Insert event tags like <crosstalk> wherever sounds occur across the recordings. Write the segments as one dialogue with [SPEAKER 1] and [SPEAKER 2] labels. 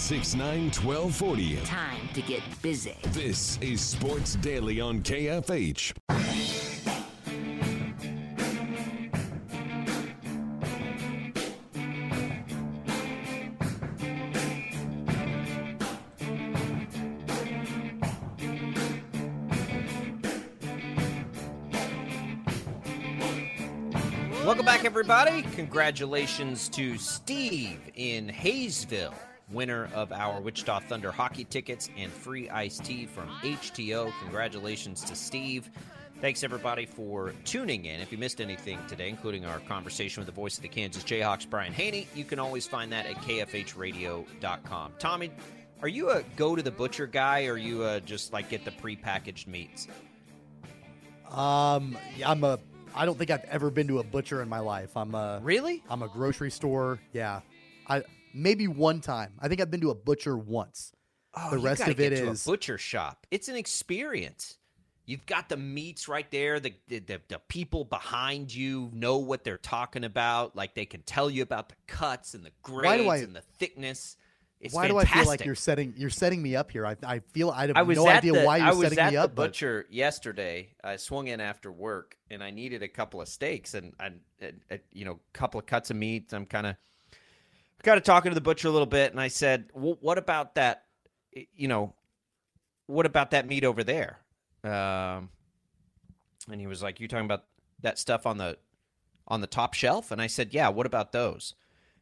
[SPEAKER 1] 869 1240.
[SPEAKER 2] Time to get busy.
[SPEAKER 1] This is Sports Daily on KFH.
[SPEAKER 3] Welcome back, everybody. Congratulations to Steve in Haysville, winner of our Wichita Thunder hockey tickets and free iced tea from HTeaO. Congratulations to Steve. Thanks, everybody, for tuning in. If you missed anything today, including our conversation with the voice of the Kansas Jayhawks, Brian Hanni, you can always find that at kfhradio.com. Tommy, are you a go to the butcher guy or you uh, just like get the prepackaged meats?
[SPEAKER 4] Um, I'm a. I don't think I've ever been to a butcher in my life. I'm a.
[SPEAKER 3] Really?
[SPEAKER 4] I'm a grocery store. Yeah, I maybe one time. I think I've been to a butcher once.
[SPEAKER 3] Oh,
[SPEAKER 4] The rest of it
[SPEAKER 3] a butcher shop. It's an experience. You've got the meats right there. The, the the the people behind you know what they're talking about. Like they can tell you about the cuts and the grades
[SPEAKER 4] I-
[SPEAKER 3] and the thickness. It's
[SPEAKER 4] why do I feel like you're setting you're setting me up here? I, I feel I have
[SPEAKER 3] I
[SPEAKER 4] no idea
[SPEAKER 3] the,
[SPEAKER 4] why you're setting me up.
[SPEAKER 3] I was at the
[SPEAKER 4] up. but-
[SPEAKER 3] butcher yesterday. I swung in after work and I needed a couple of steaks and I, uh, you know, a couple of cuts of meat. I'm kind of, kind to talking to the butcher a little bit, and I said, "What about that? You know, what about that meat over there?" Um, and he was like, "You talking about that stuff on the on the top shelf?" And I said, "Yeah. What about those?"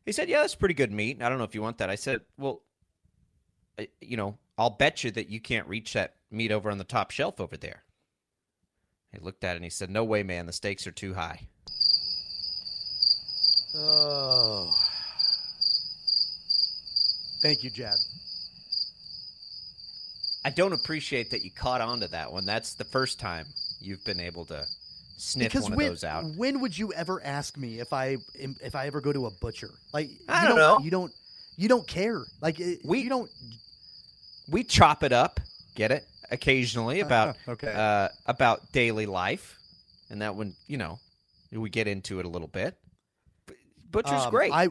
[SPEAKER 3] He said, "Yeah, that's pretty good meat. I don't know if you want that." I said, "Well." you know, I'll bet you that you can't reach that meat over on the top shelf over there. He looked at it and he said, No way, man. The stakes are too high.
[SPEAKER 4] Oh, thank you, Jad.
[SPEAKER 3] I don't appreciate that you caught on to that one. That's the first time you've been able to sniff
[SPEAKER 4] because
[SPEAKER 3] one
[SPEAKER 4] when,
[SPEAKER 3] of those out.
[SPEAKER 4] when would you ever ask me if I if I ever go to a butcher? Like
[SPEAKER 3] I
[SPEAKER 4] you
[SPEAKER 3] don't know.
[SPEAKER 4] You don't you don't care. Like
[SPEAKER 3] We-
[SPEAKER 4] you don't.
[SPEAKER 3] We chop it up, get it, occasionally <laughs> about
[SPEAKER 4] okay.
[SPEAKER 3] uh, about daily life, and that one, you know, we get into it a little bit. Butcher's
[SPEAKER 4] Um,
[SPEAKER 3] great.
[SPEAKER 4] I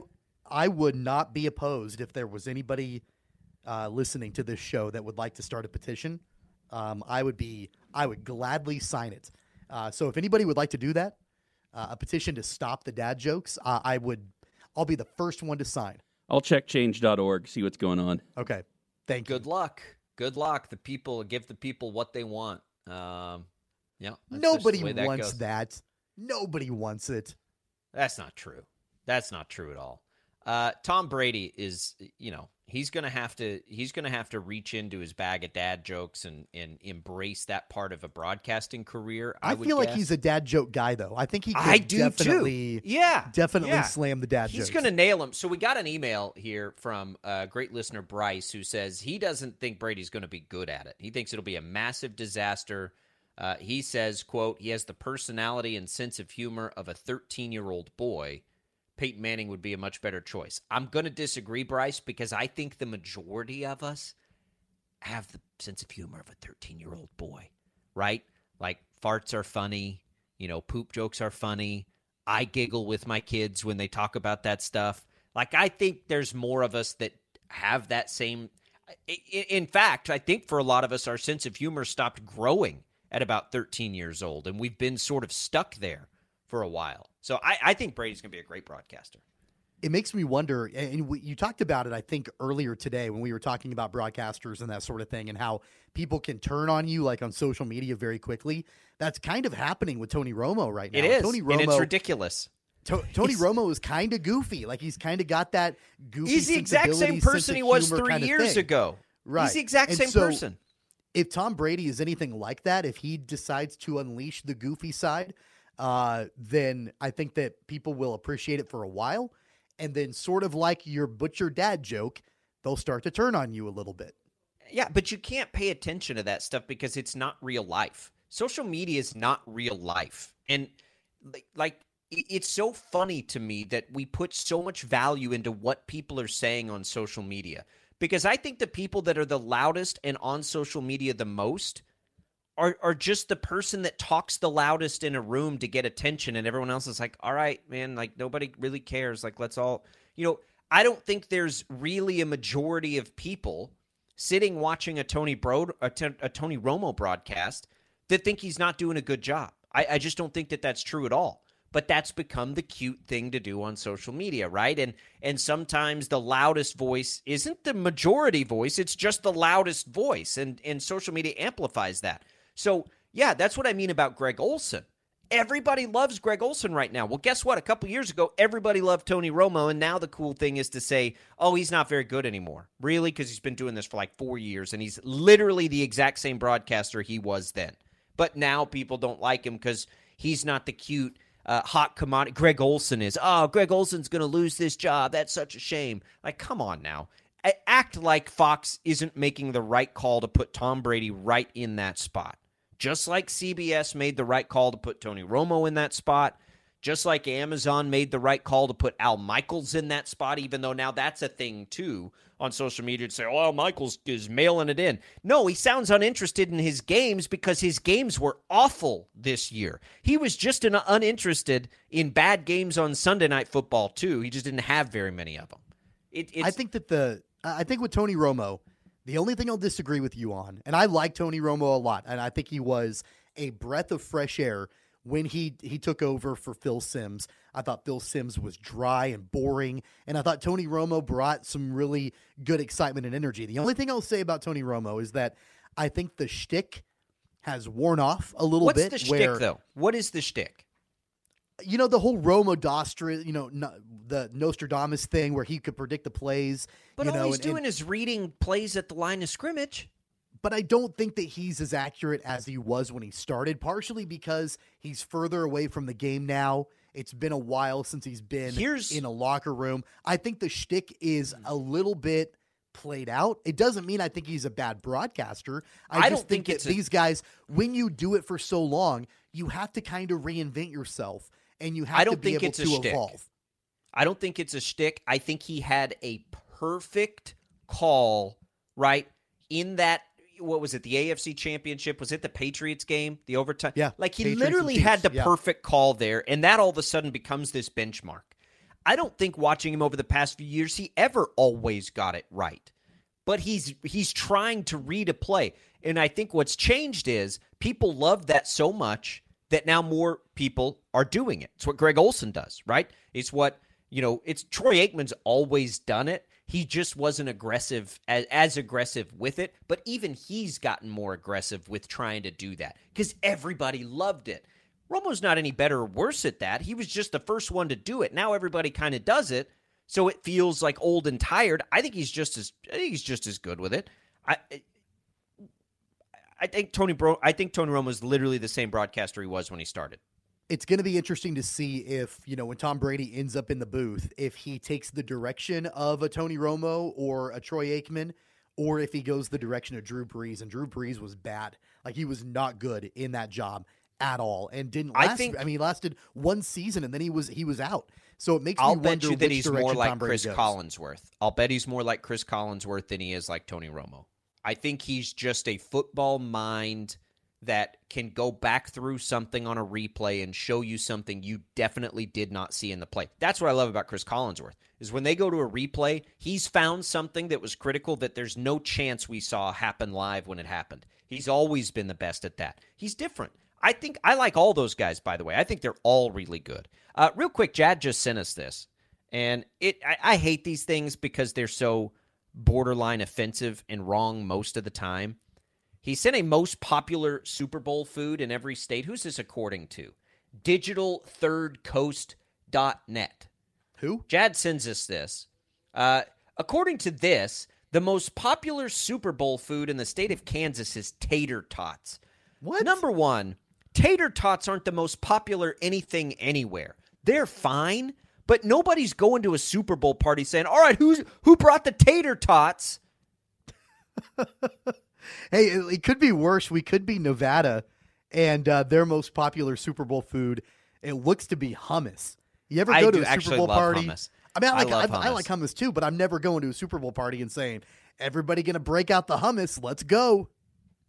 [SPEAKER 4] I would not be opposed if there was anybody uh, listening to this show that would like to start a petition. Um, I would be I would gladly sign it. Uh, so if anybody would like to do that, uh, a petition to stop the dad jokes, uh, I would. I'll be the first one to sign.
[SPEAKER 5] I'll check change.org, see what's going on.
[SPEAKER 4] Okay, thank you.
[SPEAKER 3] Good luck. Good luck. The people give the people what they want. Um, yeah. that's just the
[SPEAKER 4] Nobody
[SPEAKER 3] that
[SPEAKER 4] wants
[SPEAKER 3] goes.
[SPEAKER 4] that. Nobody wants it.
[SPEAKER 3] That's not true. That's not true at all. Uh, Tom Brady is, you know, he's gonna have to he's gonna have to reach into his bag of dad jokes and and embrace that part of a broadcasting career. I,
[SPEAKER 4] I, feel like he's a dad joke guy, though. I think he could
[SPEAKER 3] I do
[SPEAKER 4] definitely,
[SPEAKER 3] too. Yeah,
[SPEAKER 4] definitely
[SPEAKER 3] yeah.
[SPEAKER 4] slam the dad
[SPEAKER 3] He's
[SPEAKER 4] jokes.
[SPEAKER 3] going to nail him. So we got an email here from a great listener Bryce who says he doesn't think Brady's going to be good at it. He thinks it'll be a massive disaster. Uh, he says, "quote He has the personality and sense of humor of a 13 year old boy. Peyton Manning would be a much better choice." I'm going to disagree, Bryce, because I think the majority of us have the sense of humor of a 13 year old boy, right? Like farts are funny, you know, poop jokes are funny. I giggle with my kids when they talk about that stuff. Like, I think there's more of us that have that same. In fact, I think for a lot of us, our sense of humor stopped growing at about 13 years old, and we've been sort of stuck there for a while. So I, I think Brady's going to be a great broadcaster.
[SPEAKER 4] it makes me wonder and we, you talked about it i think earlier today when we were talking about broadcasters and that sort of thing and how people can turn on you like on social media very quickly that's kind of happening with tony romo right now
[SPEAKER 3] It is,
[SPEAKER 4] tony
[SPEAKER 3] and
[SPEAKER 4] romo
[SPEAKER 3] it's ridiculous.
[SPEAKER 4] To- tony
[SPEAKER 3] He's-
[SPEAKER 4] romo is kind of goofy like he's kind of got that goofy
[SPEAKER 3] He's the exact same person he was three years
[SPEAKER 4] thing.
[SPEAKER 3] ago.
[SPEAKER 4] right
[SPEAKER 3] He's the exact
[SPEAKER 4] And
[SPEAKER 3] same
[SPEAKER 4] so
[SPEAKER 3] person.
[SPEAKER 4] if tom brady is anything like that if he decides to unleash the goofy side uh, then i think that people will appreciate it for a while and then sort of like your butcher dad joke they'll start to turn on you a little bit
[SPEAKER 3] Yeah, but you can't pay attention to that stuff because it's not real life. Social media is not real life. And like, like it's so funny to me that we put so much value into what people are saying on social media because I think the people that are the loudest and on social media the most are are just the person that talks the loudest in a room to get attention and everyone else is like, "All right, man, like nobody really cares. Like let's all, you know, I don't think there's really a majority of people sitting watching a Tony Bro a, T- a Tony Romo broadcast that think he's not doing a good job. I, I just don't think that that's true at all. But that's become the cute thing to do on social media, right? And and sometimes the loudest voice isn't the majority voice; it's just the loudest voice, and and social media amplifies that. So yeah, that's what I mean about Greg Olsen. Everybody loves Greg Olsen right now. Well, guess what? A couple years ago, everybody loved Tony Romo, and now the cool thing is to say, "Oh, he's not very good anymore." Really, because he's been doing this for like four years, and he's literally the exact same broadcaster he was then. But now people don't like him because he's not the cute, uh, hot commodity. Greg Olsen is. Oh, Greg Olsen's going to lose this job. That's such a shame. Like, come on now. Act like Fox isn't making the right call to put Tom Brady right in that spot. Just like CBS made the right call to put Tony Romo in that spot, just like Amazon made the right call to put Al Michaels in that spot, even though now that's a thing too on social media to say, oh, Al Michaels is mailing it in. No, he sounds uninterested in his games because his games were awful this year. He was just an uninterested in bad games on Sunday Night Football too. He just didn't have very many of them. It,
[SPEAKER 4] I think that the I think with Tony Romo, the only thing I'll disagree with you on, and I like Tony Romo a lot, and I think he was a breath of fresh air when he he took over for Phil Simms. I thought Phil Simms was dry and boring, and I thought Tony Romo brought some really good excitement and energy. The only thing I'll say about Tony Romo is that I think the shtick has worn off a little
[SPEAKER 3] What's
[SPEAKER 4] bit.
[SPEAKER 3] What's the
[SPEAKER 4] where,
[SPEAKER 3] shtick, though? What is the shtick?
[SPEAKER 4] You know the whole Romo Dostra, you know no, the Nostradamus thing where he could predict the plays.
[SPEAKER 3] But
[SPEAKER 4] you
[SPEAKER 3] all
[SPEAKER 4] know,
[SPEAKER 3] he's
[SPEAKER 4] and-
[SPEAKER 3] doing
[SPEAKER 4] and-
[SPEAKER 3] is reading plays at the line of scrimmage.
[SPEAKER 4] but I don't think that he's as accurate as he was when he started. Partially because he's further away from the game now. It's been a while since he's been
[SPEAKER 3] Here's-
[SPEAKER 4] in a locker room. I think the shtick is hmm. a little bit played out. It doesn't mean I think he's a bad broadcaster. I,
[SPEAKER 3] I
[SPEAKER 4] just
[SPEAKER 3] don't
[SPEAKER 4] think,
[SPEAKER 3] think
[SPEAKER 4] that
[SPEAKER 3] a-
[SPEAKER 4] these guys, when you do it for so long, you have to kind of reinvent yourself, and you have
[SPEAKER 3] I don't
[SPEAKER 4] be
[SPEAKER 3] think
[SPEAKER 4] able
[SPEAKER 3] it's a
[SPEAKER 4] to
[SPEAKER 3] shtick. I don't think it's a shtick. I think he had a perfect call, right? In that, what was it, the AFC championship? Was it the Patriots game? The overtime?
[SPEAKER 4] Yeah,
[SPEAKER 3] Like he
[SPEAKER 4] Patriots
[SPEAKER 3] literally had the
[SPEAKER 4] yeah.
[SPEAKER 3] perfect call there, and that all of a sudden becomes this benchmark. I don't think watching him over the past few years, he ever always got it right. But he's he's trying to read a play. And I think what's changed is people love that so much that now more people are doing it. It's what Greg Olsen does, right? It's what, you know, it's Troy Aikman's always done it. He just wasn't aggressive as, as aggressive with it, but even he's gotten more aggressive with trying to do that because everybody loved it. Romo's not any better or worse at that. He was just the first one to do it. Now everybody kind of does it, so it feels like old and tired. I think he's just as I think he's just as good with it. I I think Tony Bro I think Tony Romo is literally the same broadcaster he was when he started.
[SPEAKER 4] it's going to be interesting to see if you know when Tom Brady ends up in the booth, if he takes the direction of a Tony Romo or a Troy Aikman, or if he goes the direction of Drew Brees. And Drew Brees was bad; like he was not good in that job at all, and didn't.
[SPEAKER 3] I
[SPEAKER 4] Last, I
[SPEAKER 3] think-
[SPEAKER 4] mean, he lasted one season, and then he was he was out. So it makes
[SPEAKER 3] I'll
[SPEAKER 4] me
[SPEAKER 3] bet
[SPEAKER 4] wonder
[SPEAKER 3] you that he's more like Chris
[SPEAKER 4] goes.
[SPEAKER 3] Collinsworth. I'll bet he's more like Chris Collinsworth than he is like Tony Romo. I think he's just a football mind that can go back through something on a replay and show you something you definitely did not see in the play. That's what I love about Chris Collinsworth. Is when they go to a replay, he's found something that was critical that there's no chance we saw happen live when it happened. He's always been the best at that. He's different. I think I like all those guys, by the way. I think they're all really good. Uh, real quick, Jad just sent us this, and it I, I hate these things because they're so borderline offensive and wrong most of the time. He sent a most popular Super Bowl food in every state. Who's this according to? DigitalThirdCoast.net.
[SPEAKER 4] Who?
[SPEAKER 3] Jad sends us this. Uh, according to this, the most popular Super Bowl food in the state of Kansas is tater tots.
[SPEAKER 4] What?
[SPEAKER 3] Number one, tater tots aren't the most popular anything anywhere. They're fine, but nobody's going to a Super Bowl party saying, "All right, who's who brought the tater tots?" <laughs>
[SPEAKER 4] Hey, it, it could be worse. We could be Nevada, and uh, their most popular Super Bowl food it looks to be hummus. You ever
[SPEAKER 3] I
[SPEAKER 4] go to a Super Bowl party?
[SPEAKER 3] hummus.
[SPEAKER 4] I mean, I
[SPEAKER 3] I
[SPEAKER 4] like I, I
[SPEAKER 3] hummus.
[SPEAKER 4] like hummus too, but I'm never going to a Super Bowl party and saying everybody going to break out the hummus. Let's go.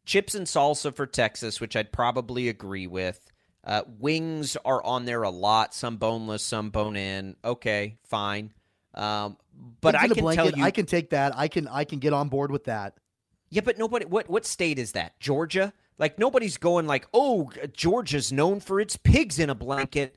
[SPEAKER 3] Chips and salsa for Texas, which I'd probably agree with. Uh, wings are on there a lot, some boneless, some bone in. Okay, fine. Um, but I can
[SPEAKER 4] blanket,
[SPEAKER 3] tell you,
[SPEAKER 4] I can take that. I can I can get on board with that.
[SPEAKER 3] yeah, but nobody. What what state is that? Georgia? Like nobody's going like, oh, Georgia's known for its pigs in a blanket.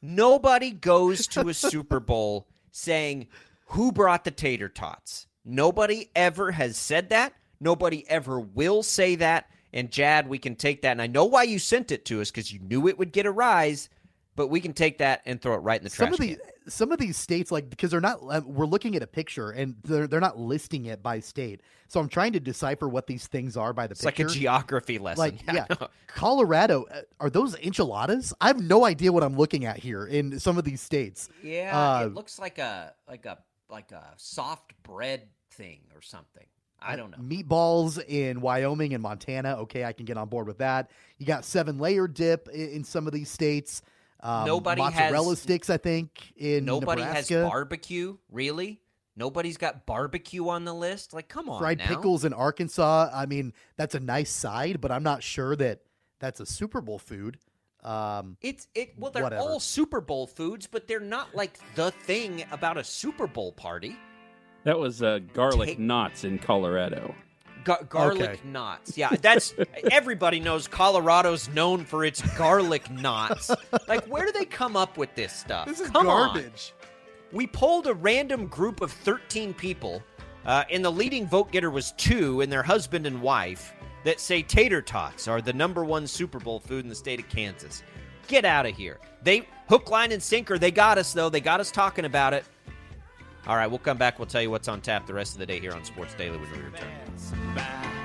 [SPEAKER 3] Nobody goes to a Super Bowl saying, "Who brought the tater tots?" Nobody ever has said that. Nobody ever will say that. And Jad, we can take that. And I know why you sent it to us because you knew it would get a rise. But we can take that and throw it right in the
[SPEAKER 4] some
[SPEAKER 3] trash
[SPEAKER 4] of the
[SPEAKER 3] can.
[SPEAKER 4] some of these states like because they're not uh, we're looking at a picture and they're they're not listing it by state so i'm trying to decipher what these things are by the picture.
[SPEAKER 3] It's like a geography lesson.
[SPEAKER 4] like <laughs>
[SPEAKER 3] I
[SPEAKER 4] yeah colorado uh, are those enchiladas i have no idea what i'm looking at here in some of these states
[SPEAKER 2] Yeah,
[SPEAKER 4] Uh,
[SPEAKER 2] it looks like a like a like a soft bread thing or something. I don't know.
[SPEAKER 4] meatballs in wyoming and montana okay i can get on board with that you got seven layer dip in, in some of these states um,
[SPEAKER 3] Nobody has-
[SPEAKER 4] mozzarella sticks i think in
[SPEAKER 3] Nobody
[SPEAKER 4] Nebraska.
[SPEAKER 3] has barbecue, really? Nobody's got barbecue on the list? Like, come on.
[SPEAKER 4] fried
[SPEAKER 3] now.
[SPEAKER 4] pickles in Arkansas. I mean, that's a nice side, but I'm not sure that that's a Super Bowl food. Um,
[SPEAKER 3] It's it well, they're
[SPEAKER 4] Whatever.
[SPEAKER 3] all Super Bowl foods, but they're not like the thing about a Super Bowl party.
[SPEAKER 5] That was uh, garlic
[SPEAKER 3] Take-
[SPEAKER 5] knots in Colorado.
[SPEAKER 3] Gar- garlic
[SPEAKER 4] Okay.
[SPEAKER 3] knots. Yeah, that's everybody knows Colorado's known for its garlic knots. Like, where do they come up with this stuff? This is come on. We polled a random group of 13 people, uh, and the leading vote getter was two, and their husband and wife, that say tater tots are the number one Super Bowl food in the state of Kansas. Get out of here. They hook, line, and sinker. They got us though. They got us talking about it. All right, we'll come back. We'll tell you what's on tap the rest of the day here on Sports Daily when we return.